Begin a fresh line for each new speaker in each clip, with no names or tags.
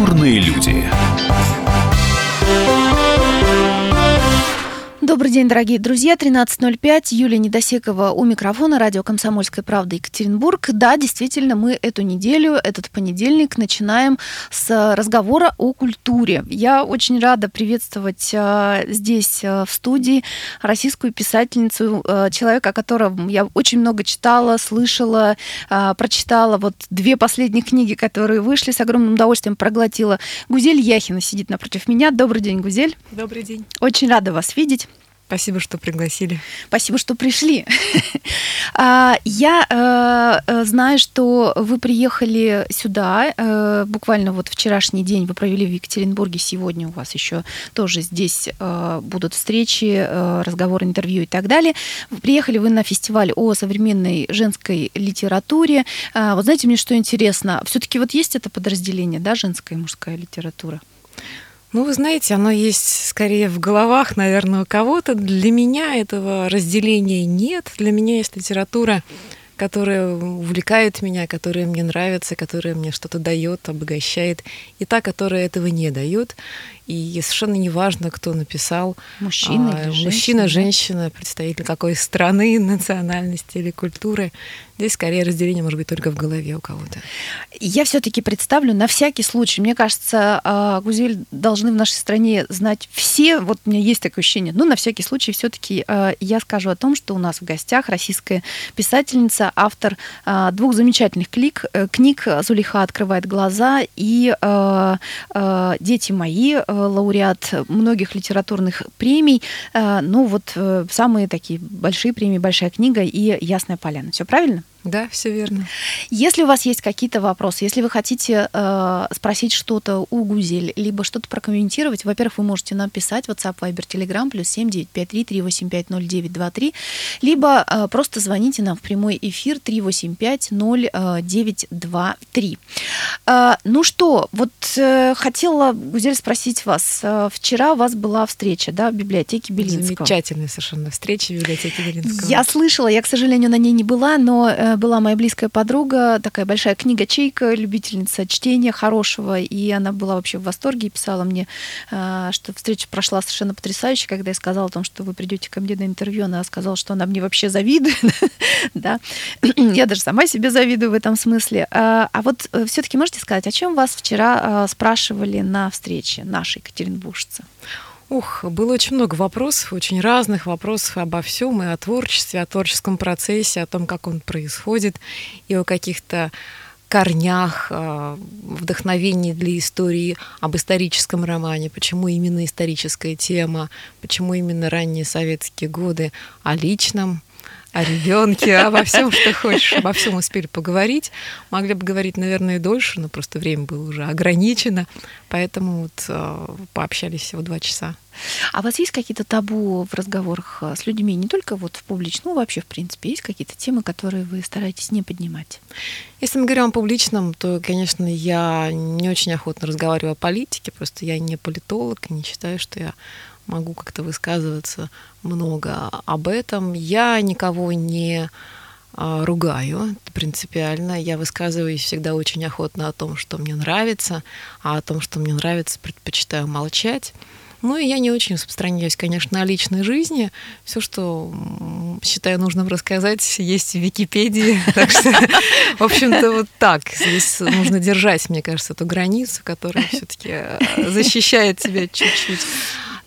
Культурные люди.
Добрый день, дорогие друзья. 13.05. Юлия Недосекова у микрофона. Радио «Комсомольская правда» Екатеринбург. Да, действительно, мы эту неделю, этот понедельник начинаем с разговора о культуре. Я очень рада приветствовать а, здесь, а, в студии, российскую писательницу, человека, о котором я очень много читала, слышала, прочитала. Вот две последние книги, которые вышли, с огромным удовольствием проглотила. Гузель Яхина сидит напротив меня. Добрый день, Гузель.
Добрый день.
Очень рада вас видеть.
Спасибо, что пригласили.
Спасибо, что пришли. А, я э, э, знаю, что вы приехали сюда э, буквально вот вчерашний день вы провели в Екатеринбурге. Сегодня у вас еще тоже здесь будут встречи, разговоры, интервью и так далее. Приехали вы на фестиваль о современной женской литературе. А, вот знаете, мне что интересно, все-таки вот есть это подразделение, да, женская и мужская литература?
Ну, вы знаете, оно есть скорее в головах, наверное, у кого-то. Для меня этого разделения нет. Для меня есть литература, которая увлекает меня, которая мне нравится, которая мне что-то дает, обогащает, и та, которая этого не дает. И совершенно не важно, кто написал.
Мужчина а, или женщина.
Мужчина, женщина, представитель какой страны, национальности или культуры. Здесь скорее разделение может быть только в голове у кого-то.
Я все-таки представлю на всякий случай. Мне кажется, а, Гузель должны в нашей стране знать все. Вот у меня есть такое ощущение. Но на всякий случай все-таки а, я скажу о том, что у нас в гостях российская писательница, автор а, двух замечательных книг. Э, книг «Зулиха открывает глаза» и «Дети мои», э, лауреат многих литературных премий. Ну вот э, самые такие большие премии «Большая книга» и «Ясная поляна». Все правильно?
Да, все верно.
Если у вас есть какие-то вопросы, если вы хотите э, спросить что-то у Гузель, либо что-то прокомментировать, во-первых, вы можете написать WhatsApp, Viber, Telegram, плюс 7953 385 0923, либо э, просто звоните нам в прямой эфир 385 0923. Э, ну что, вот э, хотела, Гузель, спросить вас. Э, вчера у вас была встреча, да, в библиотеке Белинского.
Замечательная совершенно встреча в библиотеке Белинского.
Я слышала, я, к сожалению, на ней не была, но э, была моя близкая подруга, такая большая книга-чейка, любительница чтения хорошего, и она была вообще в восторге и писала мне, а, что встреча прошла совершенно потрясающе, когда я сказала о том, что вы придете ко мне на интервью, она сказала, что она мне вообще завидует, да, я даже сама себе завидую в этом смысле. А, а вот э, все-таки можете сказать, о чем вас вчера спрашивали на встрече нашей екатеринбуржцы?
Ух, было очень много вопросов, очень разных вопросов обо всем, и о творчестве, о творческом процессе, о том, как он происходит, и о каких-то корнях, а, вдохновении для истории, об историческом романе, почему именно историческая тема, почему именно ранние советские годы, о личном, о ребенке, обо всем, что хочешь, обо всем успели поговорить. Могли бы говорить, наверное, и дольше, но просто время было уже ограничено, поэтому вот э, пообщались всего два часа.
А у вас есть какие-то табу в разговорах э, с людьми, не только вот в публичном, ну, вообще, в принципе, есть какие-то темы, которые вы стараетесь не поднимать?
Если мы говорим о публичном, то, конечно, я не очень охотно разговариваю о политике, просто я не политолог, и не считаю, что я могу как-то высказываться много об этом. Я никого не а, ругаю принципиально. Я высказываюсь всегда очень охотно о том, что мне нравится, а о том, что мне нравится, предпочитаю молчать. Ну и я не очень распространяюсь, конечно, о личной жизни. Все, что считаю нужным рассказать, есть в Википедии. Так что, в общем-то, вот так. Здесь нужно держать, мне кажется, эту границу, которая все-таки э, защищает тебя чуть-чуть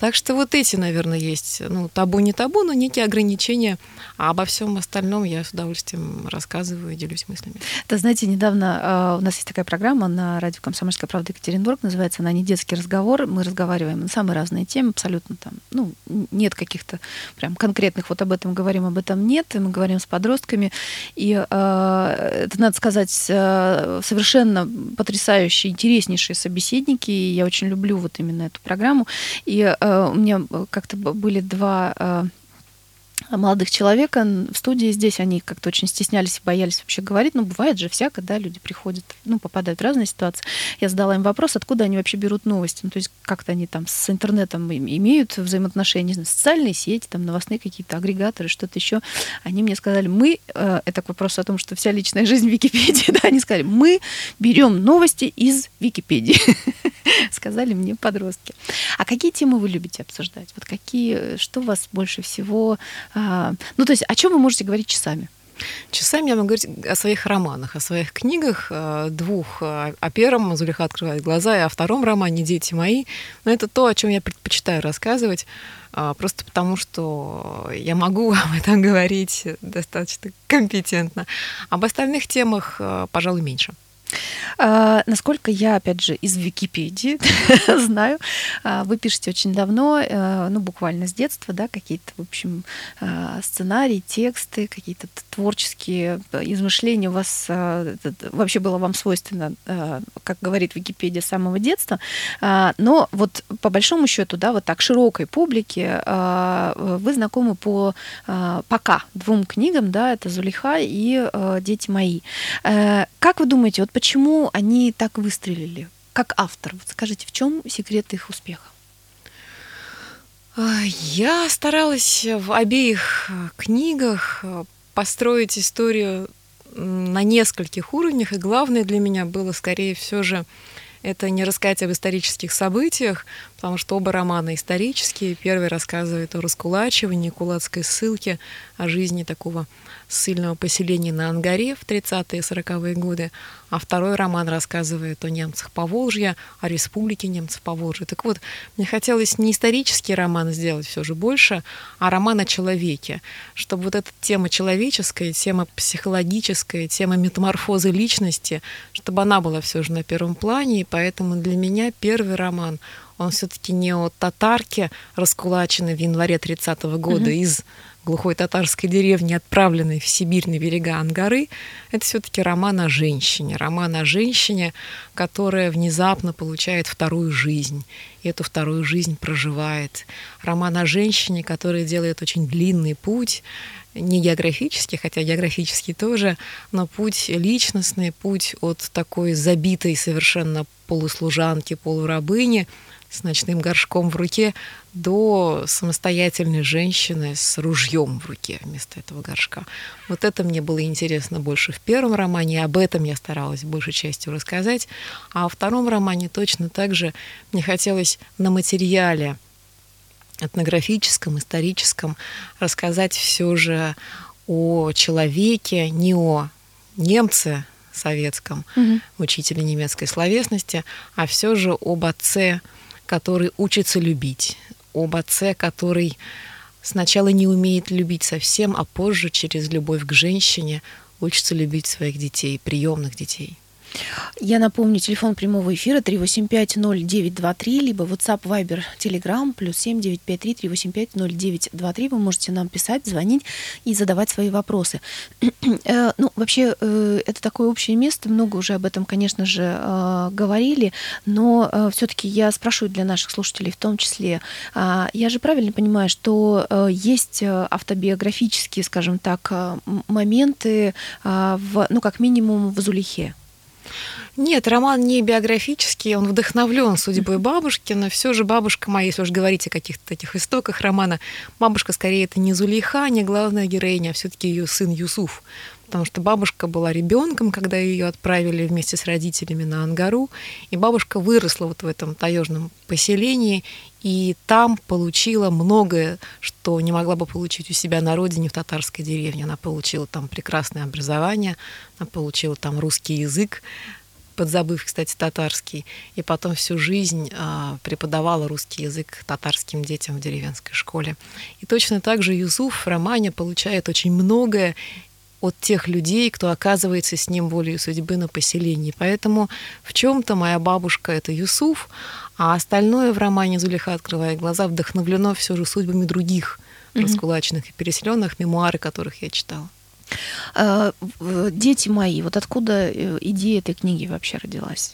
так что вот эти, наверное, есть, ну, табу не табу, но некие ограничения. А обо всем остальном я с удовольствием рассказываю и делюсь мыслями.
Да, знаете, недавно э, у нас есть такая программа на радио «Комсомольская правда» Екатеринбург, называется она «Не детский разговор». Мы разговариваем на самые разные темы, абсолютно там, ну, нет каких-то прям конкретных, вот об этом говорим, об этом нет, и мы говорим с подростками. И э, это, надо сказать, э, совершенно потрясающие, интереснейшие собеседники, и я очень люблю вот именно эту программу. И э, у меня как-то были два э, молодых человека в студии здесь они как-то очень стеснялись и боялись вообще говорить. Ну, бывает же всяко, да, люди приходят, ну, попадают в разные ситуации. Я задала им вопрос, откуда они вообще берут новости. Ну, то есть как-то они там с интернетом имеют взаимоотношения, не знаю, социальные сети, там, новостные какие-то агрегаторы, что-то еще. Они мне сказали, мы, э, это к вопросу о том, что вся личная жизнь в Википедии, да, они сказали, мы берем новости из Википедии. Сказали мне подростки. А какие темы вы любите обсуждать? Вот какие, что вас больше всего а, ну, то есть о чем вы можете говорить часами?
Часами я могу говорить о своих романах, о своих книгах, э, двух. Э, о первом «Зулиха открывает глаза» и о втором романе «Дети мои». Но это то, о чем я предпочитаю рассказывать, э, просто потому что я могу об этом говорить достаточно компетентно. Об остальных темах, пожалуй, меньше.
А, насколько я, опять же, из Википедии знаю, а, вы пишете очень давно, э, ну, буквально с детства, да, какие-то, в общем, а, сценарии, тексты, какие-то творческие измышления у вас вообще было вам свойственно, как говорит Википедия, с самого детства. Но вот по большому счету, да, вот так широкой публике вы знакомы по пока двум книгам, да, это «Зулиха» и «Дети мои». Как вы думаете, вот почему они так выстрелили? Как автор, вот скажите, в чем секрет их успеха?
Я старалась в обеих э, книгах э, построить историю на нескольких уровнях, и главное для меня было скорее все же это не рассказать об исторических событиях, потому что оба романа исторические. Первый рассказывает о раскулачивании, кулацкой ссылке, о жизни такого ссыльного поселения на Ангаре в 30-е и 40-е годы, а второй роман рассказывает о немцах Поволжья, о республике немцев Поволжья. Так вот, мне хотелось не исторический роман сделать все же больше, а роман о человеке, чтобы вот эта тема человеческая, тема психологическая, тема метаморфозы личности, чтобы она была все же на первом плане, и поэтому для меня первый роман, он все-таки не о татарке, раскулаченной в январе 30-го года mm-hmm. из глухой татарской деревни, отправленной в Сибирь на берега Ангары, это все-таки роман о женщине. Роман о женщине, которая внезапно получает вторую жизнь, и эту вторую жизнь проживает. Роман о женщине, которая делает очень длинный путь, не географический, хотя географический тоже, но путь личностный, путь от такой забитой совершенно полуслужанки, полурабыни с ночным горшком в руке до самостоятельной женщины с ружьем в руке вместо этого горшка. Вот это мне было интересно больше в первом романе, и об этом я старалась большей частью рассказать. А во втором романе точно так же мне хотелось на материале этнографическом, историческом рассказать все же о человеке, не о немце советском, угу. учителе немецкой словесности, а все же об отце который учится любить, об отце, который сначала не умеет любить совсем, а позже через любовь к женщине учится любить своих детей, приемных детей.
Я напомню, телефон прямого эфира 3850923, либо WhatsApp, Viber, Telegram, плюс 7953 3850923. Вы можете нам писать, звонить и задавать свои вопросы. Э, ну, вообще, э, это такое общее место, много уже об этом, конечно же, э, говорили, но все-таки я спрашиваю для наших слушателей в том числе, а, я же правильно понимаю, что есть автобиографические, скажем так, моменты, в, ну, как минимум, в Зулихе?
Нет, роман не биографический, он вдохновлен судьбой бабушки, но все же бабушка моя, если уж говорить о каких-то таких истоках романа, бабушка скорее это не Зулейха, не главная героиня, а все-таки ее сын Юсуф. Потому что бабушка была ребенком, когда ее отправили вместе с родителями на Ангару, и бабушка выросла вот в этом таежном поселении, и там получила многое, что не могла бы получить у себя на родине в татарской деревне. Она получила там прекрасное образование, она получила там русский язык, подзабыв, кстати, татарский, и потом всю жизнь а, преподавала русский язык татарским детям в деревенской школе. И точно так же Юсуф в романе получает очень многое от тех людей, кто оказывается с ним волею судьбы на поселении. Поэтому в чем-то моя бабушка это Юсуф, а остальное в романе Зулиха открывает глаза вдохновлено все же судьбами других mm-hmm. раскулаченных и переселенных, мемуары которых я читала.
А, дети мои, вот откуда э, идея этой книги вообще родилась?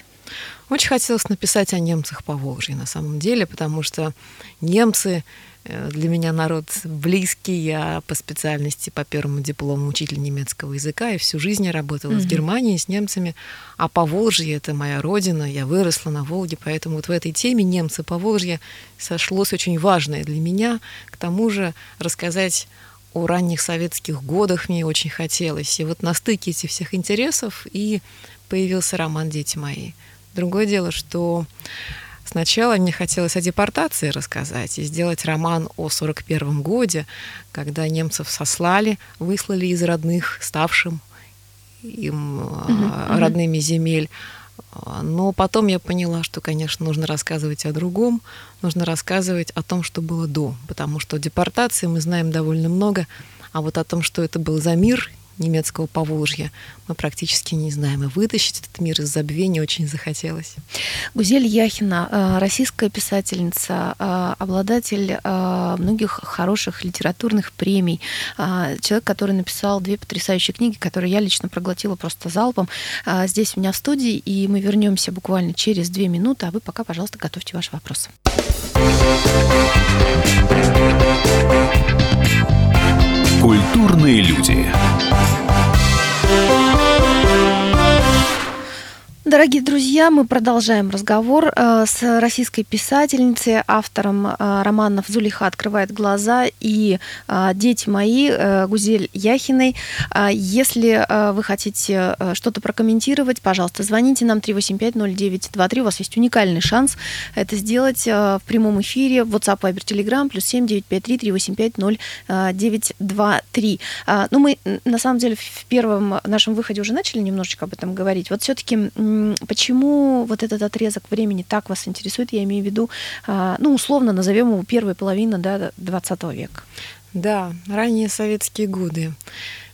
Очень хотелось написать о немцах по Волжье на самом деле, потому что немцы для меня народ близкий. Я по специальности, по первому диплому учитель немецкого языка, и всю жизнь я работала mm-hmm. в Германии с немцами. А по Волжье это моя родина, я выросла на Волге, поэтому вот в этой теме немцы по Волжье сошлось очень важное для меня. К тому же рассказать о ранних советских годах мне очень хотелось. И вот на стыке этих всех интересов и появился роман «Дети мои». Другое дело, что сначала мне хотелось о депортации рассказать и сделать роман о 41 годе, когда немцев сослали, выслали из родных, ставшим им uh-huh, родными земель. Но потом я поняла, что, конечно, нужно рассказывать о другом, нужно рассказывать о том, что было до, потому что о депортации мы знаем довольно много, а вот о том, что это был за мир немецкого Поволжья мы практически не знаем. И вытащить этот мир из забвения очень захотелось.
Гузель Яхина, э, российская писательница, э, обладатель э, многих хороших литературных премий, человек, который написал две потрясающие книги, которые я лично проглотила просто залпом. Здесь у меня в студии, и мы вернемся буквально через две минуты, а вы пока, пожалуйста, готовьте ваши вопросы.
Культурные люди.
Дорогие друзья, мы продолжаем разговор э, с российской писательницей, автором э, романов «Зулиха открывает глаза» и э, «Дети мои» Гузель Яхиной. Если вы хотите что-то прокомментировать, пожалуйста, звоните нам 385-0923. У вас есть уникальный шанс это сделать в прямом эфире в WhatsApp, Viber, Telegram, плюс 7 953 385 0923. Ну, мы, на самом деле, в первом нашем выходе уже начали немножечко об этом говорить. Вот все-таки Почему вот этот отрезок времени так вас интересует? Я имею в виду, а, ну, условно назовем его первой половина да, 20 века.
Да, ранние советские годы.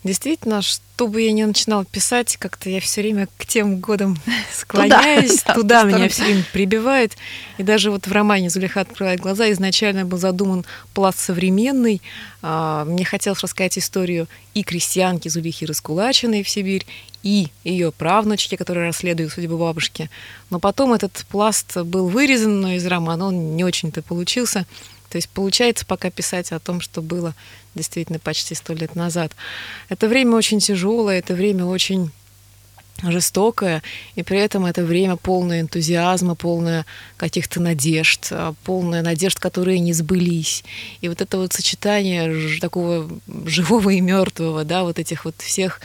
Действительно, что бы я ни начинала писать, как-то я все время к тем годам склоняюсь, туда, туда меня все время прибивает. И даже вот в романе «Зулиха открывает глаза» изначально был задуман пласт современный. А, мне хотелось рассказать историю и крестьянки Зулихи Раскулачиной в Сибирь, и ее правнучки, которые расследуют судьбу бабушки. Но потом этот пласт был вырезан, но из романа он не очень-то получился. То есть получается пока писать о том, что было действительно почти сто лет назад. Это время очень тяжелое, это время очень жестокое, и при этом это время полное энтузиазма, полное каких-то надежд, полное надежд, которые не сбылись. И вот это вот сочетание такого живого и мертвого, да, вот этих вот всех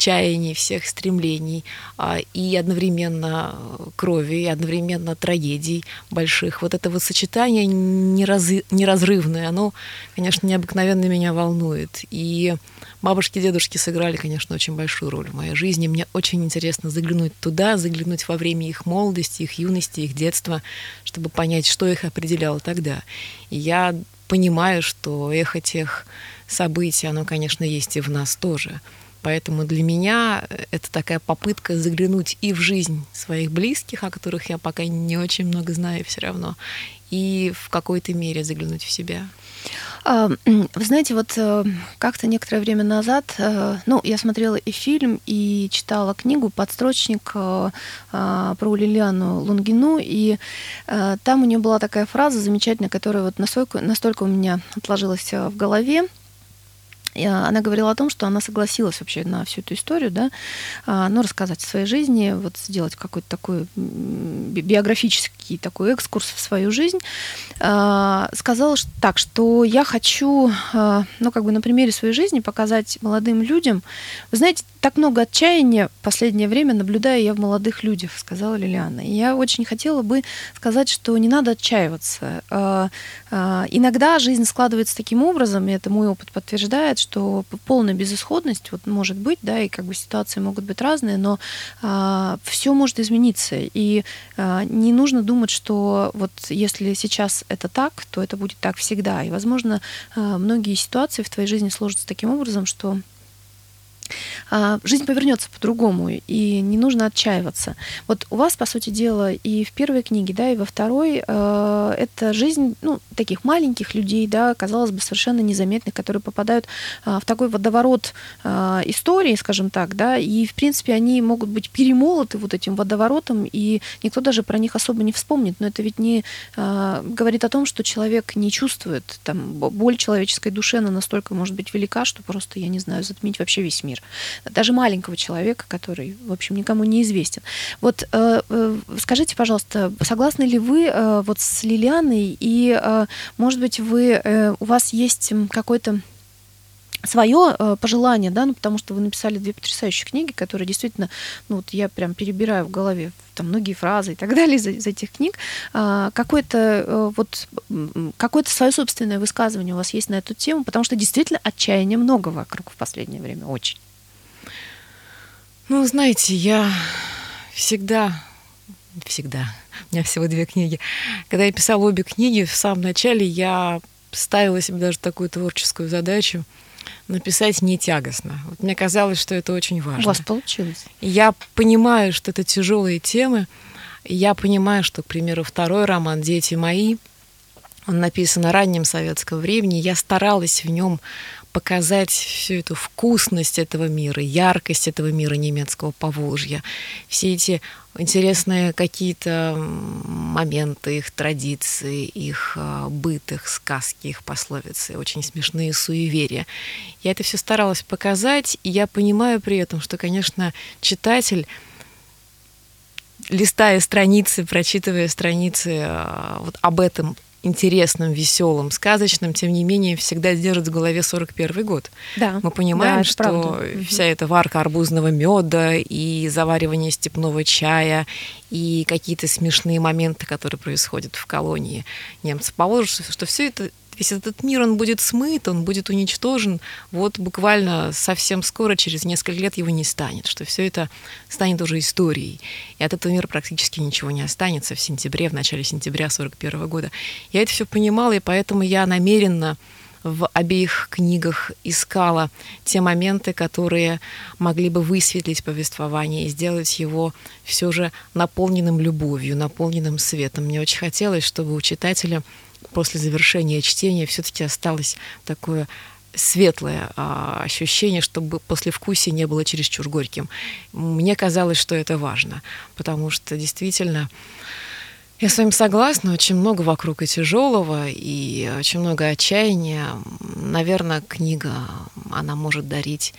чаяний, всех стремлений, а, и одновременно крови, и одновременно трагедий больших. Вот это вот сочетание нераз... неразрывное, оно, конечно, необыкновенно меня волнует. И бабушки дедушки сыграли, конечно, очень большую роль в моей жизни. Мне очень интересно заглянуть туда, заглянуть во время их молодости, их юности, их детства, чтобы понять, что их определяло тогда. И я понимаю, что эхо тех событий, оно, конечно, есть и в нас тоже. Поэтому для меня это такая попытка заглянуть и в жизнь своих близких, о которых я пока не очень много знаю все равно, и в какой-то мере заглянуть в себя.
А, вы знаете, вот э, как-то некоторое время назад, э, ну, я смотрела и фильм, и читала книгу «Подстрочник» э, а, про Лилиану Лунгину, и там у нее была такая фраза замечательная, которая вот настолько, настолько у меня отложилась в голове, она говорила о том, что она согласилась вообще на всю эту историю, да, а, ну, рассказать о своей жизни, вот сделать какой-то такой биографический такой экскурс в свою жизнь. А, сказала так, что я хочу, а, ну, как бы на примере своей жизни показать молодым людям, вы знаете, так много отчаяния в последнее время наблюдаю я в молодых людях, сказала Лилиана. И я очень хотела бы сказать, что не надо отчаиваться. Иногда жизнь складывается таким образом, и это мой опыт подтверждает, что полная безысходность вот может быть, да, и как бы ситуации могут быть разные, но а, все может измениться, и а, не нужно думать, что вот если сейчас это так, то это будет так всегда, и, возможно, а, многие ситуации в твоей жизни сложатся таким образом, что а, жизнь повернется по-другому, и не нужно отчаиваться. Вот у вас, по сути дела, и в первой книге, да, и во второй, э, это жизнь, ну, таких маленьких людей, да, казалось бы, совершенно незаметных, которые попадают э, в такой водоворот э, истории, скажем так, да, и, в принципе, они могут быть перемолоты вот этим водоворотом, и никто даже про них особо не вспомнит, но это ведь не э, говорит о том, что человек не чувствует, там, боль человеческой души, она настолько может быть велика, что просто, я не знаю, затмить вообще весь мир даже маленького человека, который, в общем, никому не известен. Вот э, э, скажите, пожалуйста, согласны ли вы э, вот с Лилианой, и, может быть, вы, у вас есть какой-то свое э, пожелание, да, ну, потому что вы написали две потрясающие книги, которые действительно, ну, вот я прям перебираю в голове там многие фразы и так далее из, из этих книг. А, какое-то э, вот какое-то свое собственное высказывание у вас есть на эту тему, потому что действительно отчаяния много вокруг в последнее время, очень.
Ну, знаете, я всегда, всегда, у меня всего две книги. Когда я писала обе книги, в самом начале я ставила себе даже такую творческую задачу написать не тягостно. Вот мне казалось, что это очень важно.
У вас получилось.
Я понимаю, что это тяжелые темы. Я понимаю, что, к примеру, второй роман «Дети мои», он написан на раннем советском времени. Я старалась в нем показать всю эту вкусность этого мира, яркость этого мира немецкого Поволжья, все эти интересные какие-то моменты их традиции, их а, быт, их сказки, их пословицы, очень смешные суеверия. Я это все старалась показать, и я понимаю при этом, что, конечно, читатель листая страницы, прочитывая страницы а, вот об этом интересным, веселым, сказочным, тем не менее, всегда держит в голове 41 год.
Да.
Мы понимаем,
да,
что
правда.
вся эта варка арбузного меда и заваривание степного чая и какие-то смешные моменты, которые происходят в колонии немцев, положат, что все это весь этот мир, он будет смыт, он будет уничтожен, вот буквально совсем скоро, через несколько лет его не станет, что все это станет уже историей. И от этого мира практически ничего не останется в сентябре, в начале сентября 41 года. Я это все понимала, и поэтому я намеренно в обеих книгах искала те моменты, которые могли бы высветлить повествование и сделать его все же наполненным любовью, наполненным светом. Мне очень хотелось, чтобы у читателя после завершения чтения все-таки осталось такое светлое а, ощущение, чтобы послевкусие не было чересчур горьким. Мне казалось, что это важно, потому что действительно я с вами согласна, очень много вокруг и тяжелого, и очень много отчаяния. Наверное, книга, она может дарить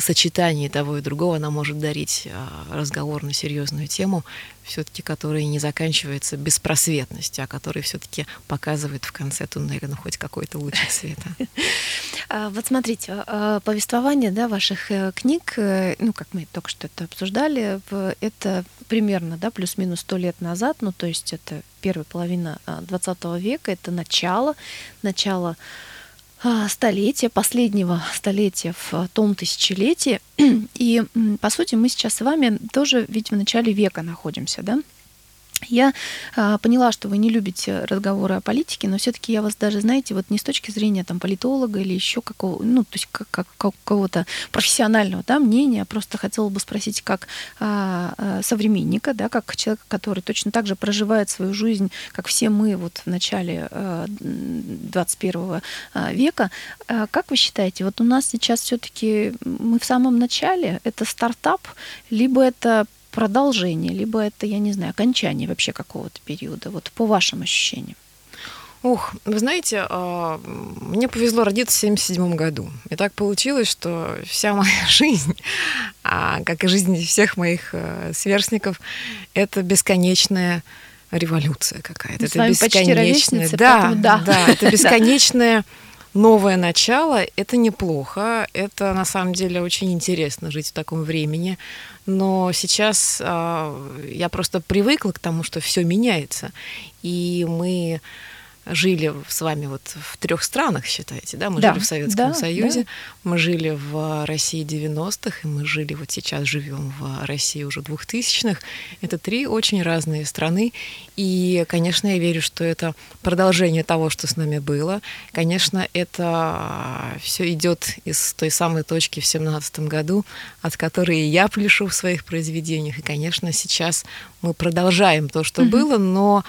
сочетании того и другого она может дарить а, разговор на серьезную тему, все-таки которая не заканчивается беспросветностью, а который все-таки показывает в конце туннеля ну, хоть какой-то лучик света.
А, вот смотрите, а, повествование да, ваших э, книг, э, ну, как мы только что это обсуждали, это примерно, да, плюс-минус сто лет назад, ну, то есть это первая половина 20 века, это начало, начало столетия, последнего столетия в а, том тысячелетии. И, по сути, мы сейчас с вами тоже ведь в начале века находимся, да? Я а, поняла, что вы не любите разговоры о политике, но все-таки я вас даже, знаете, вот не с точки зрения там политолога или еще какого, ну, то есть как, как, какого-то профессионального да, мнения, просто хотела бы спросить как а, а, современника, да, как человека, который точно так же проживает свою жизнь, как все мы вот в начале а, 21 а, века. А, как вы считаете, вот у нас сейчас все-таки мы в самом начале, это стартап, либо это продолжение, либо это, я не знаю, окончание вообще какого-то периода, вот по вашим ощущениям?
Ух, вы знаете, а, мне повезло родиться в 1977 году. И так получилось, что вся моя жизнь, а, как и жизнь всех моих э, сверстников, это бесконечная революция какая-то.
Это бесконечная.
Да, да, да, это бесконечная новое начало, это неплохо, это на самом деле очень интересно жить в таком времени, но сейчас э, я просто привыкла к тому, что все меняется, и мы жили с вами вот в трех странах, считаете, да? Мы
Да,
жили в Советском
да,
Союзе, мы жили в России 90-х, и мы жили вот сейчас живем в России уже 2000-х. Это три очень разные страны, и, конечно, я верю, что это продолжение того, что с нами было. Конечно, это все идет из той самой точки в 17 году, от которой я пляшу в своих произведениях, и, конечно, сейчас мы продолжаем то, что
Мгм.
было, но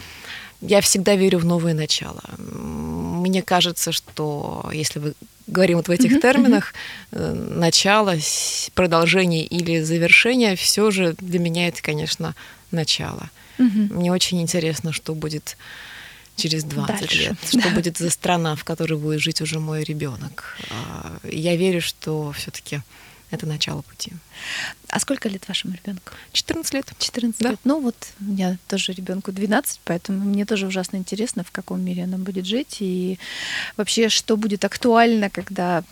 я всегда верю в новое начало. М, Мне кажется, что если вы говорим вот в этих терминах, э, начало, продолжение или завершение, все же для меня это, конечно, начало. Мне очень интересно, что будет через 20
Дальше.
лет, что будет за страна, в которой будет жить уже мой ребенок. А, Я верю, что все-таки это начало пути.
А сколько лет вашему ребенку?
14 лет.
14
Да.
лет. Ну вот у меня тоже ребенку 12, поэтому мне тоже ужасно интересно, в каком мире она будет жить и вообще, что будет актуально, когда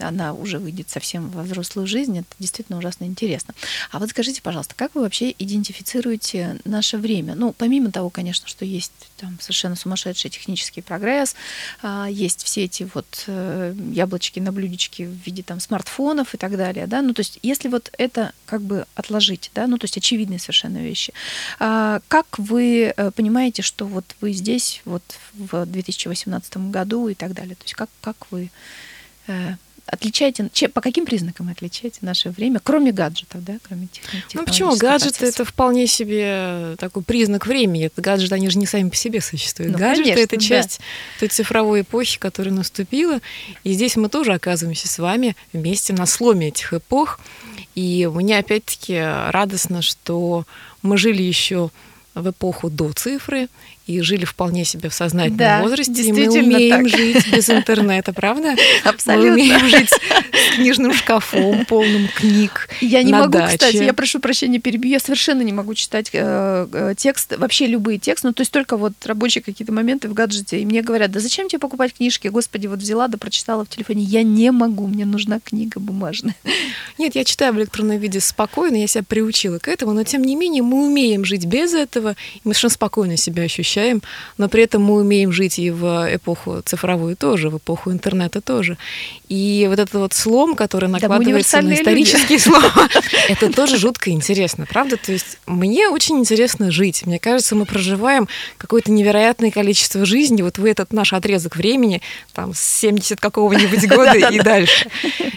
она уже выйдет совсем во взрослую жизнь. Это действительно ужасно интересно. А вот скажите, пожалуйста, как вы вообще идентифицируете наше время? Ну, помимо того, конечно, что есть там совершенно сумасшедший технический прогресс, а, есть все эти вот э, яблочки на блюдечке в виде там смартфонов и так далее, да, ну то есть если вот это как бы отложить, да, ну то есть очевидные совершенно вещи, а, как вы э, понимаете, что вот вы здесь вот в 2018 году и так далее, то есть как, как вы э, отличаете, че- по каким признакам отличаете наше время, кроме гаджетов, да, кроме техни-
Ну почему? Гаджеты это вполне себе такой признак времени. Это гаджеты, они же не сами по себе существуют.
Ну,
гаджеты
конечно,
это
да.
часть той цифровой эпохи, которая наступила. И здесь мы тоже оказываемся с вами вместе на сломе этих эпох. И мне опять-таки радостно, что мы жили еще в эпоху до цифры и жили вполне себе в сознательном
Да,
возрасте. И мы умеем
так.
жить без интернета, правда?
Абсолютно.
Мы умеем жить с книжным шкафом, полным книг.
Я не могу,
даче.
кстати, я прошу прощения, перебью, я совершенно не могу читать э, э, текст, вообще любые тексты, ну то есть только вот рабочие какие-то моменты в гаджете, и мне говорят, да зачем тебе покупать книжки, господи, вот взяла, да прочитала в телефоне, я не могу, мне нужна книга бумажная.
Нет, я читаю в электронном виде спокойно, я себя приучила к этому, но тем не менее мы умеем жить без этого, и мы совершенно спокойно себя ощущаем, но при этом мы умеем жить и в эпоху цифровую тоже, в эпоху интернета тоже. И вот этот вот слом, который накладывается на
универсальные люди.
слова, это тоже жутко интересно, правда? То есть мне очень интересно жить. Мне кажется, мы проживаем какое-то невероятное количество жизни. Вот вы этот наш отрезок времени, там, с 70 какого-нибудь года и дальше.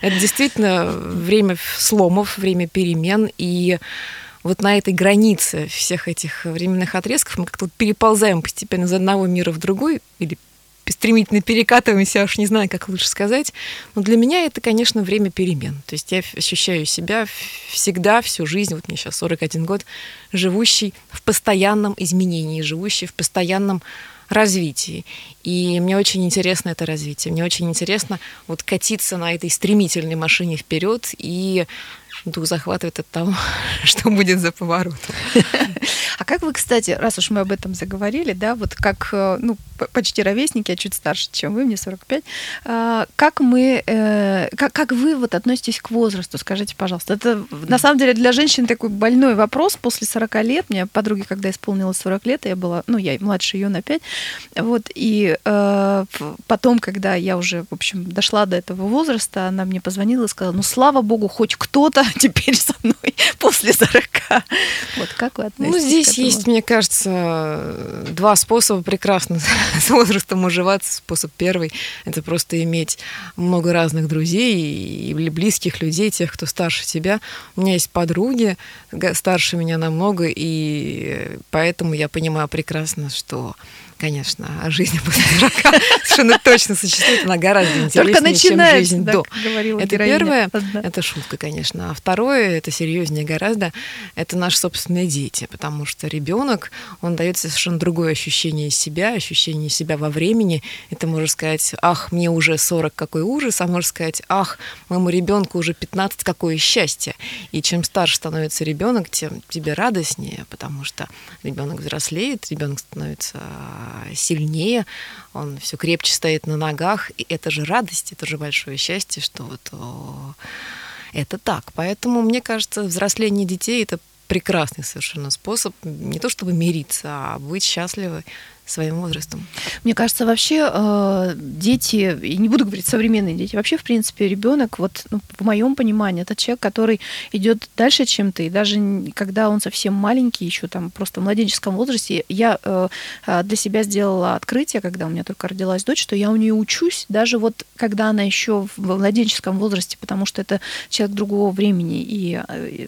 Это действительно время сломов, время перемен. И вот на этой границе всех этих временных отрезков мы как-то вот переползаем постепенно из одного мира в другой или стремительно перекатываемся, уж не знаю, как лучше сказать. Но для меня это, конечно, время перемен. То есть я ощущаю себя всегда, всю жизнь, вот мне сейчас 41 год, живущий в постоянном изменении, живущий в постоянном развитии. И мне очень интересно это развитие. Мне очень интересно вот катиться на этой стремительной машине вперед и дух захватывает от того, что будет за поворотом.
А как вы, кстати, раз уж мы об этом заговорили, да, вот как, э, ну, почти ровесники, я чуть старше, чем вы, мне 45, а, как мы, э, как, как вы вот относитесь к возрасту, скажите, пожалуйста. Это, на самом деле, для женщин такой больной вопрос после 40 лет. Мне подруге, когда исполнилось 40 лет, я была, ну, я младше ее на 5, вот, и э, потом, когда я уже, в общем, дошла до этого возраста, она мне позвонила и сказала, ну, слава богу, хоть кто-то теперь со мной после 40. Вот как вы относитесь
Ну, здесь есть, мне кажется, два способа прекрасно с возрастом уживаться. Способ первый — это просто иметь много разных друзей или близких людей, тех, кто старше тебя. У меня есть подруги, старше меня намного, и поэтому я понимаю прекрасно, что Конечно, а жизнь после 40 совершенно точно существует, она гораздо
Только
интереснее, чем жизнь до.
говорила
Это первое,
одна.
это шутка, конечно. А второе, это серьезнее гораздо, это наши собственные дети, потому что ребенок, он дает совершенно другое ощущение себя, ощущение себя во времени. Это можешь сказать, ах, мне уже 40, какой ужас, а можешь сказать, ах, моему ребенку уже 15, какое счастье. И чем старше становится ребенок, тем тебе радостнее, потому что ребенок взрослеет, ребенок становится сильнее, он все крепче стоит на ногах, и это же радость, это же большое счастье, что вот о, это так. Поэтому, мне кажется, взросление детей это прекрасный совершенно способ не то чтобы мириться, а быть счастливы своим возрастом.
Мне кажется, вообще э, дети, и не буду говорить современные дети, вообще, в принципе, ребенок, вот ну, в моем понимании, это человек, который идет дальше, чем ты. Даже когда он совсем маленький, еще там просто в младенческом возрасте, я э, э, для себя сделала открытие, когда у меня только родилась дочь, что я у нее учусь, даже вот когда она еще в младенческом возрасте, потому что это человек другого времени, и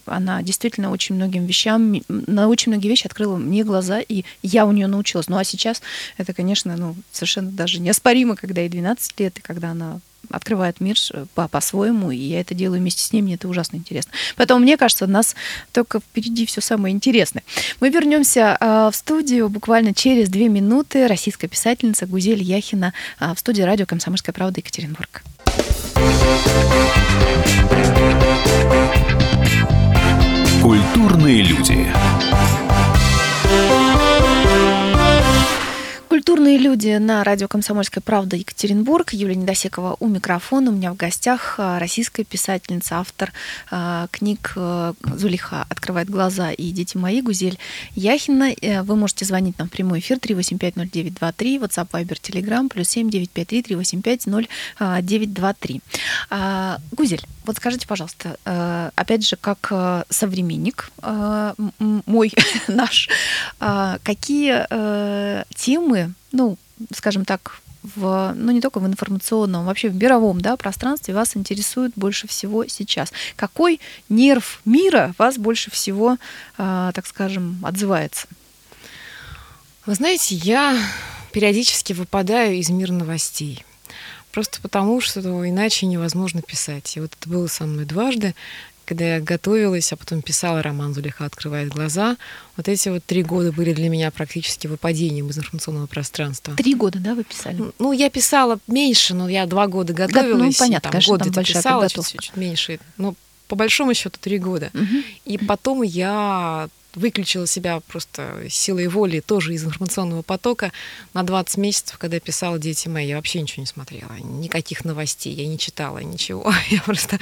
она действительно очень многим вещам, на очень многие вещи открыла мне глаза, и я у нее научилась. Ну а сейчас сейчас это, конечно, ну, совершенно даже неоспоримо, когда ей 12 лет, и когда она открывает мир по- по-своему, и я это делаю вместе с ней, мне это ужасно интересно. Поэтому, мне кажется, у нас только впереди все самое интересное. Мы вернемся э, в студию буквально через две минуты. Российская писательница Гузель Яхина э, в студии радио «Комсомольская правда» Екатеринбург.
Культурные люди.
Культурные люди на радио «Комсомольская правда» Екатеринбург. Юлия Недосекова у микрофона. У меня в гостях а, российская писательница, автор а, книг а, «Зулиха открывает глаза» и «Дети мои» Гузель Яхина. Э, вы можете звонить нам в прямой эфир 3850923, WhatsApp, Viber, Telegram, плюс 7953 385 0923. Гузель, вот скажите, пожалуйста, э, опять же, как э, современник мой, наш, какие темы ну, скажем так, в, ну не только в информационном, вообще в мировом да, пространстве вас интересует больше всего сейчас? Какой нерв мира вас больше всего, э, так скажем, отзывается?
Вы знаете, я периодически выпадаю из мира новостей. Просто потому, что иначе невозможно писать. И вот это было со мной дважды когда я готовилась, а потом писала роман «Зулиха открывает глаза», вот эти вот три года были для меня практически выпадением из информационного пространства.
Три года, да, вы писали?
Ну, я писала меньше, но я два года готовилась.
Ну, понятно,
там,
конечно,
год
там большая
писала, чуть, чуть меньше. Но по большому счету три года. Угу. И потом я выключила себя просто силой воли тоже из информационного потока на 20 месяцев, когда я писала «Дети мои». Я вообще ничего не смотрела, никаких новостей, я не читала ничего. Я просто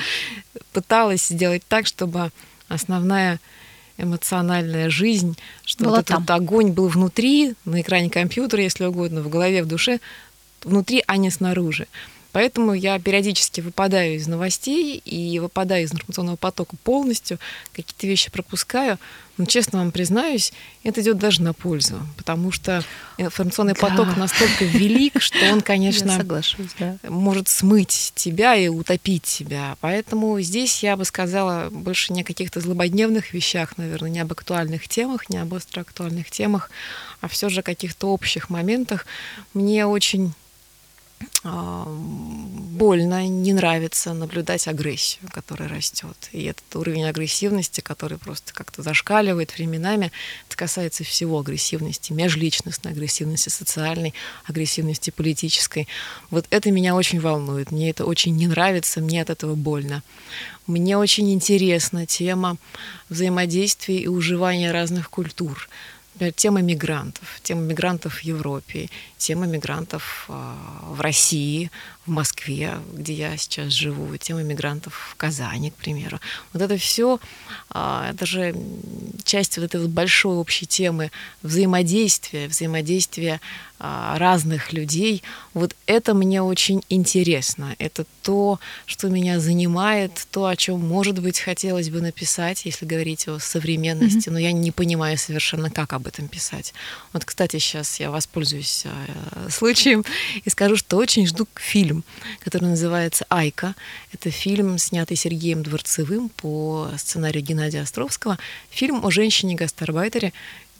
пыталась сделать так, чтобы основная эмоциональная жизнь, что вот этот огонь был внутри, на экране компьютера, если угодно, в голове, в душе, внутри, а не снаружи. Поэтому я периодически выпадаю из новостей и выпадаю из информационного потока полностью, какие-то вещи пропускаю. Но, честно вам признаюсь, это идет даже на пользу, потому что информационный да. поток настолько велик, что он, конечно, да. может смыть тебя и утопить тебя. Поэтому здесь я бы сказала больше не о каких-то злободневных вещах, наверное, не об актуальных темах, не об остро актуальных темах, а все же о каких-то общих моментах. Мне очень больно, не нравится наблюдать агрессию, которая растет. И этот уровень агрессивности, который просто как-то зашкаливает временами, это касается всего агрессивности, межличностной агрессивности, социальной агрессивности, политической. Вот это меня очень волнует, мне это очень не нравится, мне от этого больно. Мне очень интересна тема взаимодействия и уживания разных культур тема мигрантов, тема мигрантов в Европе, тема мигрантов а, в России, в Москве, где я сейчас живу, тема мигрантов в Казани, к примеру. Вот это все, а, это же часть вот этой вот большой общей темы взаимодействия, взаимодействия а, разных людей. Вот это мне очень интересно. Это то, что меня занимает, то, о чем, может быть, хотелось бы написать, если говорить о современности, mm-hmm. но я не понимаю совершенно, как об этом писать. Вот, кстати, сейчас я воспользуюсь э, случаем и скажу, что очень жду фильм, который называется «Айка». Это фильм, снятый Сергеем Дворцевым по сценарию Геннадия Островского. Фильм о женщине-гастарбайтере,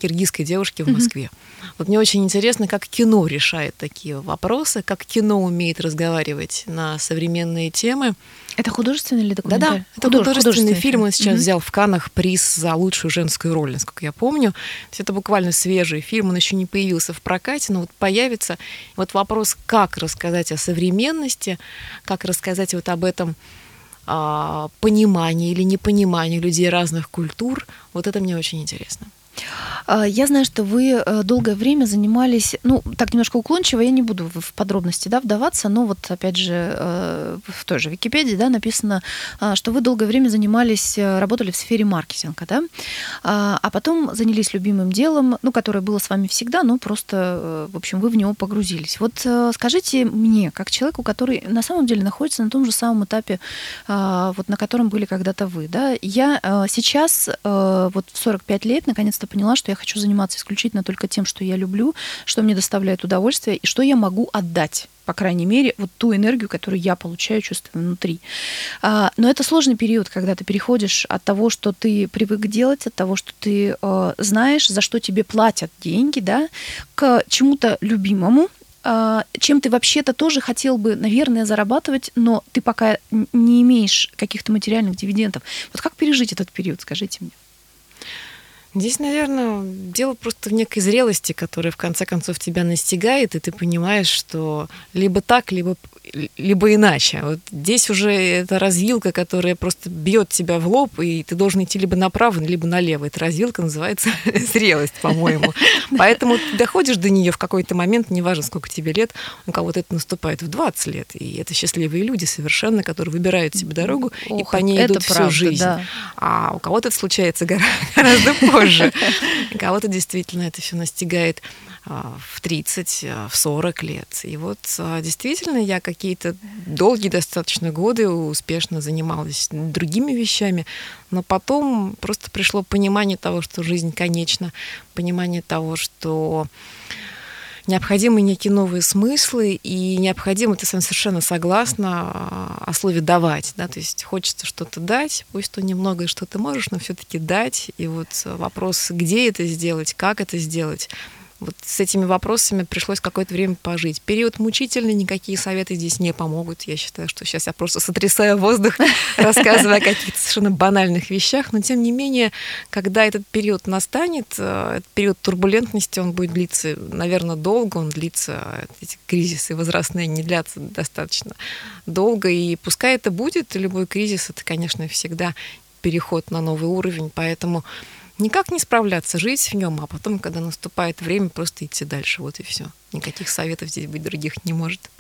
киргизской девушки в Москве. Mm-hmm. Вот мне очень интересно, как кино решает такие вопросы, как кино умеет разговаривать на современные темы.
Это художественный или документальный?
Да-да, это Худож- художественный, художественный фильм. Он сейчас mm-hmm. взял в Канах приз за лучшую женскую роль, насколько я помню. То есть это буквально свежий фильм, он еще не появился в прокате, но вот появится. Вот вопрос, как рассказать о современности, как рассказать вот об этом а, понимании или непонимании людей разных культур, вот это мне очень интересно.
А, я знаю, что вы э, долгое время занимались, ну, так немножко уклончиво, я не буду в подробности да, вдаваться, но вот опять же э, в той же Википедии да, написано, а, что вы долгое время занимались, э, работали в сфере маркетинга, да, а, а потом занялись любимым делом, ну, которое было с вами всегда, но просто, в общем, вы в него погрузились. Вот скажите мне, как человеку, который на самом деле находится на том же самом этапе, вот на котором были когда-то вы, да, я сейчас вот в 45 лет наконец-то поняла, что я хочу заниматься исключительно только тем, что я люблю, что мне доставляет удовольствие и что я могу отдать по крайней мере, вот ту энергию, которую я получаю, чувствую внутри. А, но это сложный период, когда ты переходишь от того, что ты привык делать, от того, что ты э, знаешь, за что тебе платят деньги, да, к чему-то любимому, а, чем ты вообще-то тоже хотел бы, наверное, зарабатывать, но ты пока не имеешь каких-то материальных дивидендов. Вот как пережить этот период, скажите мне?
Здесь, наверное, дело просто в некой зрелости, которая в конце концов тебя настигает, и ты понимаешь, что либо так, либо либо иначе. Вот здесь уже это развилка, которая просто бьет тебя в лоб, и ты должен идти либо направо, либо налево. Эта развилка называется зрелость, по-моему. Поэтому ты доходишь до нее в какой-то момент, неважно, сколько тебе лет, у кого-то это наступает в 20 лет. И это счастливые люди совершенно, которые выбирают себе дорогу Ох, и по ней идут правда, всю жизнь. Да. А у кого-то это случается гораздо позже. Кого-то действительно это все настигает а, в 30, а, в 40 лет. И вот а, действительно я какие-то долгие достаточно годы успешно занималась другими вещами, но потом просто пришло понимание того, что жизнь конечна, понимание того, что необходимы некие новые смыслы, и необходимо, ты сам совершенно согласна о слове «давать», да, то есть хочется что-то дать, пусть то немного, что ты можешь, но все таки дать, и вот вопрос, где это сделать, как это сделать, вот с этими вопросами пришлось какое-то время пожить. Период мучительный, никакие советы здесь не помогут. Я считаю, что сейчас я просто сотрясаю воздух, рассказывая о каких-то совершенно банальных вещах. Но тем не менее, когда этот период настанет, э, этот период турбулентности, он будет длиться, наверное, долго, он длится, эти кризисы возрастные не длятся достаточно долго. И пускай это будет, любой кризис, это, конечно, всегда переход на новый уровень. Поэтому никак не справляться, жить в нем, а потом, когда наступает время, просто идти дальше. Вот и все. Никаких советов здесь быть других не может.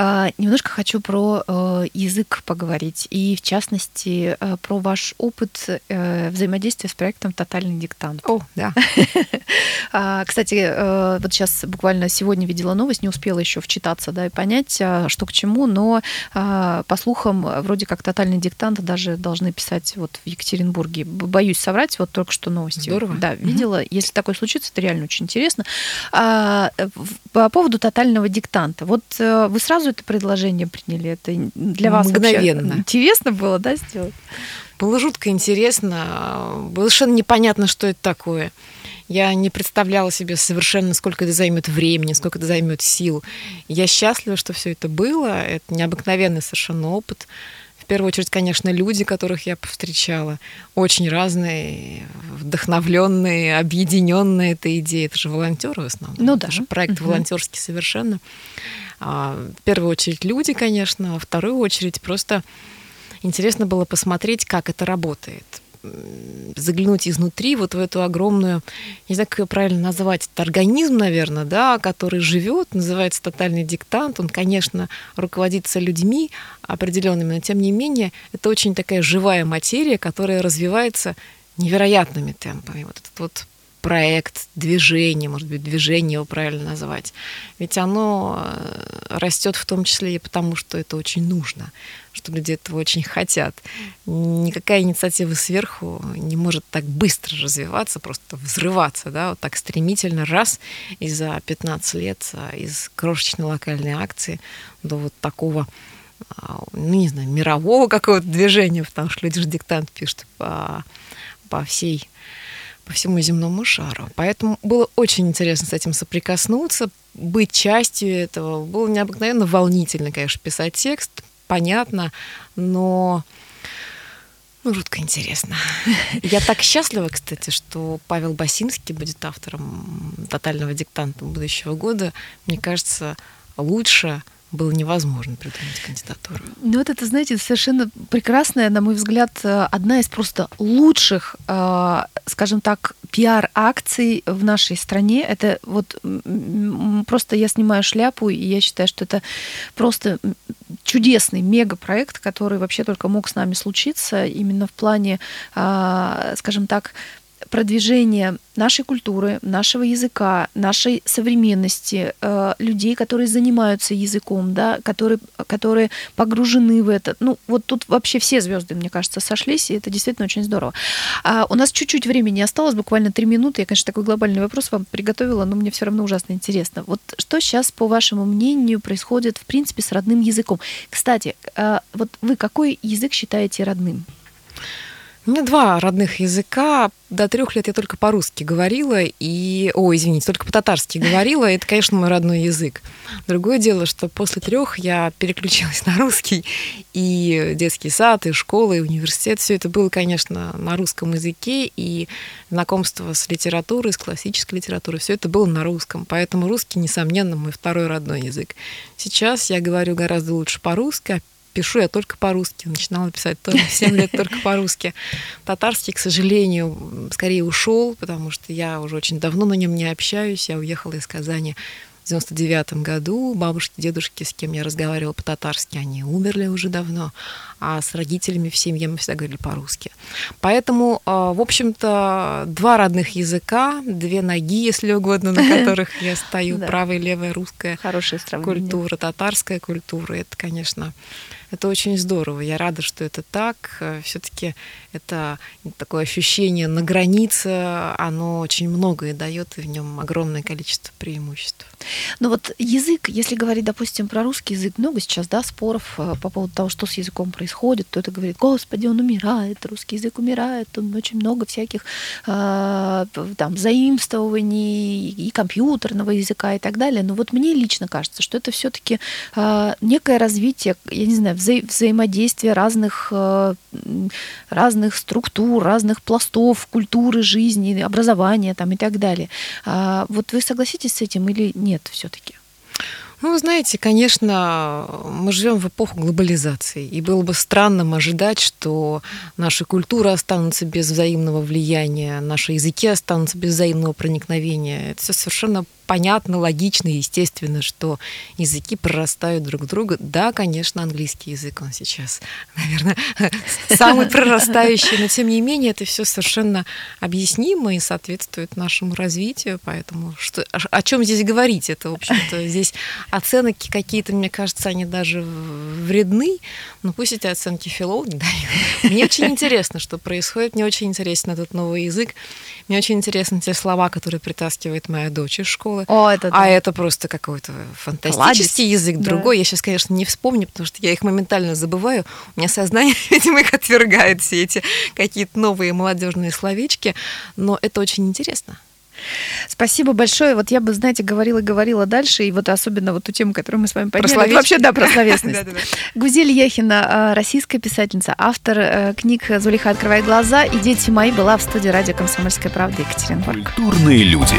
А, немножко хочу про э, язык поговорить, и в частности э, про ваш опыт э, взаимодействия с проектом «Тотальный диктант».
О, да.
А, кстати, вот сейчас буквально сегодня видела новость, не успела еще вчитаться да, и понять, а, что к чему, но по слухам, вроде как «Тотальный диктант» даже должны писать вот в Екатеринбурге. Боюсь соврать, вот только что новости.
Здорово.
Да, видела. Если такое случится, это реально очень интересно. По поводу «Тотального диктанта». Вот вы сразу это предложение приняли? Это для вас
Мгновенно.
интересно было, да, сделать?
Было жутко интересно. Было совершенно непонятно, что это такое. Я не представляла себе совершенно, сколько это займет времени, сколько это займет сил. Я счастлива, что все это было. Это необыкновенный совершенно опыт. В первую очередь, конечно, люди, которых я повстречала, очень разные, вдохновленные, объединенные этой идеей. Это же волонтеры в основном.
Ну да.
Это же проект угу. волонтерский совершенно. А, в первую очередь люди, конечно, а во вторую очередь просто интересно было посмотреть, как это работает заглянуть изнутри вот в эту огромную, не знаю, как ее правильно назвать, это организм, наверное, да, который живет, называется тотальный диктант. Он, конечно, руководится людьми определенными, но тем не менее это очень такая живая материя, которая развивается невероятными темпами. Вот этот вот проект, движение, может быть, движение его правильно назвать. Ведь оно э, растет в том числе и потому, что это очень нужно, что люди этого очень хотят. Никакая инициатива сверху не может так быстро развиваться, просто взрываться, да, вот так стремительно, раз, и за 15 лет а, из крошечной локальной акции до вот такого а, ну, не знаю, мирового какого-то движения, потому что люди же диктант пишут по, по всей по всему земному шару. Поэтому было очень интересно с этим соприкоснуться, быть частью этого. Было необыкновенно волнительно, конечно, писать текст, понятно, но ну, жутко интересно. Я так счастлива, кстати, что Павел Басинский будет автором «Тотального диктанта» будущего года. Мне кажется, лучше было невозможно придумать кандидатуру.
Ну вот это, знаете, совершенно прекрасная, на мой взгляд, одна из просто лучших, э, скажем так, пиар-акций в нашей стране. Это вот просто я снимаю шляпу, и я считаю, что это просто чудесный мегапроект, который вообще только мог с нами случиться именно в плане, э, скажем так, продвижение нашей культуры, нашего языка, нашей современности, э, людей, которые занимаются языком, да, которые, которые погружены в это. Ну, вот тут вообще все звезды, мне кажется, сошлись, и это действительно очень здорово. А у нас чуть-чуть времени осталось, буквально три минуты. Я, конечно, такой глобальный вопрос вам приготовила, но мне все равно ужасно интересно. Вот что сейчас, по вашему мнению, происходит, в принципе, с родным языком? Кстати, э, вот вы какой язык считаете родным?
У меня два родных языка. До трех лет я только по-русски говорила и... О, извините, только по-татарски говорила. Это, конечно, мой родной язык. Другое дело, что после трех я переключилась на русский. И детский сад, и школа, и университет. Все это было, конечно, на русском языке. И знакомство с литературой, с классической литературой, все это было на русском. Поэтому русский, несомненно, мой второй родной язык. Сейчас я говорю гораздо лучше по-русски, пишу я только по-русски. Начинала писать тоже 7 лет только по-русски. Татарский, к сожалению, скорее ушел, потому что я уже очень давно на нем не общаюсь. Я уехала из Казани в 99 году. Бабушки, дедушки, с кем я разговаривала по-татарски, они умерли уже давно. А с родителями в семье мы всегда говорили по-русски. Поэтому, а, в общем-то, два родных языка, две ноги, если угодно, на которых я стою, правая и левая русская
Хорошая
культура, татарская культура. Это, конечно, это очень здорово. Я рада, что это так. Все-таки это такое ощущение на границе, оно очень многое дает, и в нем огромное количество преимуществ.
Ну вот язык, если говорить, допустим, про русский язык, много сейчас, да, споров э, по поводу того, что с языком происходит. Кто-то говорит, господи, он умирает, русский язык умирает, он очень много всяких э, там заимствований и компьютерного языка и так далее. Но вот мне лично кажется, что это все-таки э, некое развитие, я не знаю, вза взаимодействия разных, э, разных структур, разных пластов культуры, жизни, образования там, и так далее. А вот вы согласитесь с этим или нет все-таки?
Ну, вы знаете, конечно, мы живем в эпоху глобализации, и было бы странным ожидать, что наши культуры останутся без взаимного влияния, наши языки останутся без взаимного проникновения. Это все совершенно понятно, логично, естественно, что языки прорастают друг к другу. Да, конечно, английский язык он сейчас, наверное, самый прорастающий, но тем не менее это все совершенно объяснимо и соответствует нашему развитию, поэтому что, о чем здесь говорить? Это, в общем-то, здесь оценки какие-то, мне кажется, они даже вредны, но пусть эти оценки филологи дают. Мне очень интересно, что происходит, мне очень интересен этот новый язык, мне очень интересны те слова, которые притаскивает моя дочь из школы.
О, это,
да. А это просто какой-то фантастический Ладец. язык другой. Да. Я сейчас, конечно, не вспомню, потому что я их моментально забываю. У меня сознание, видимо, их отвергает все эти какие-то новые молодежные словечки. Но это очень интересно.
Спасибо большое. Вот я бы, знаете, говорила, говорила дальше, и вот особенно вот ту тему, которую мы с вами подняли.
Про
вообще, да, про словесность. Гузель Яхина, а, российская писательница, автор э, книг «Зулиха. Открывай глаза» и «Дети мои» была в студии радио «Комсомольская правда» Екатеринбург.
Культурные люди.